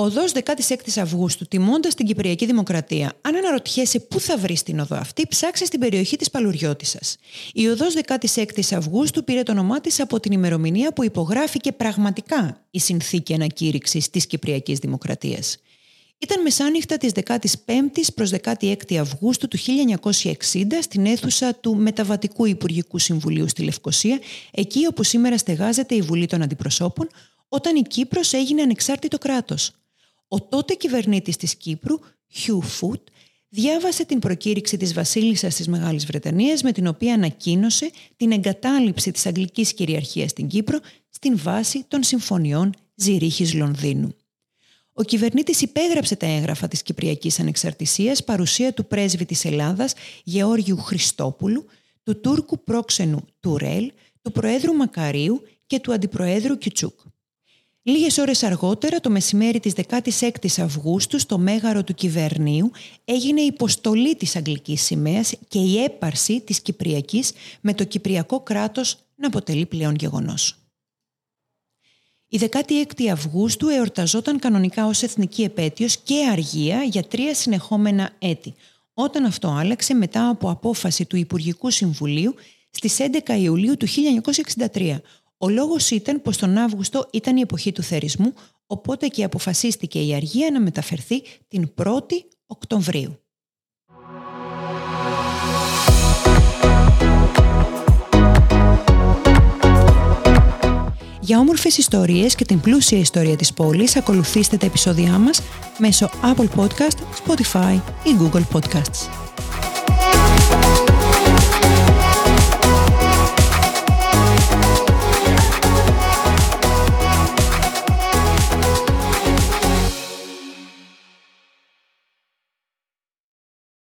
Οδός 16 Αυγούστου, τιμώντας την Κυπριακή Δημοκρατία. Αν αναρωτιέσαι πού θα βρεις την οδό αυτή, ψάξε στην περιοχή της Παλουριώτησα. Η οδός 16 Αυγούστου πήρε το όνομά της από την ημερομηνία που υπογράφηκε πραγματικά η συνθήκη ανακήρυξης της Κυπριακής Δημοκρατίας. Ήταν μεσάνυχτα της 15ης προς 16η Αυγούστου του 1960 στην αίθουσα του Μεταβατικού Υπουργικού Συμβουλίου στη Λευκοσία, εκεί όπου σήμερα στεγάζεται η Βουλή των Αντιπροσώπων, όταν η Κύπρος έγινε ανεξάρτητο κράτος. Ο τότε κυβερνήτης της Κύπρου, Hugh Foot, διάβασε την προκήρυξη της βασίλισσας της Μεγάλης Βρετανίας με την οποία ανακοίνωσε την εγκατάλειψη της αγγλικής κυριαρχίας στην Κύπρο στην βάση των συμφωνιών Ζηρίχης Λονδίνου. Ο κυβερνήτης υπέγραψε τα έγγραφα της Κυπριακής Ανεξαρτησίας παρουσία του πρέσβη της Ελλάδας Γεώργιου Χριστόπουλου, του Τούρκου πρόξενου Τουρέλ, του Προέδρου Μακαρίου και του Αντιπροέδρου Κιουτσούκ. Λίγες ώρες αργότερα, το μεσημέρι της 16ης Αυγούστου, στο μέγαρο του Κυβερνίου, έγινε η υποστολή της Αγγλικής Σημαίας και η έπαρση της Κυπριακής με το Κυπριακό κράτος να αποτελεί πλέον γεγονός. Η 16η Αυγούστου εορταζόταν κανονικά ως εθνική επέτειος και αργία για τρία συνεχόμενα έτη, όταν αυτό άλλαξε μετά από απόφαση του Υπουργικού Συμβουλίου στις 11 Ιουλίου του 1963, ο λόγος ήταν πως τον Αύγουστο ήταν η εποχή του θερισμού, οπότε και αποφασίστηκε η αργία να μεταφερθεί την 1η Οκτωβρίου. Για όμορφες ιστορίες και την πλούσια ιστορία της πόλης ακολουθήστε τα επεισόδια μας μέσω Apple Podcast, Spotify ή Google Podcasts.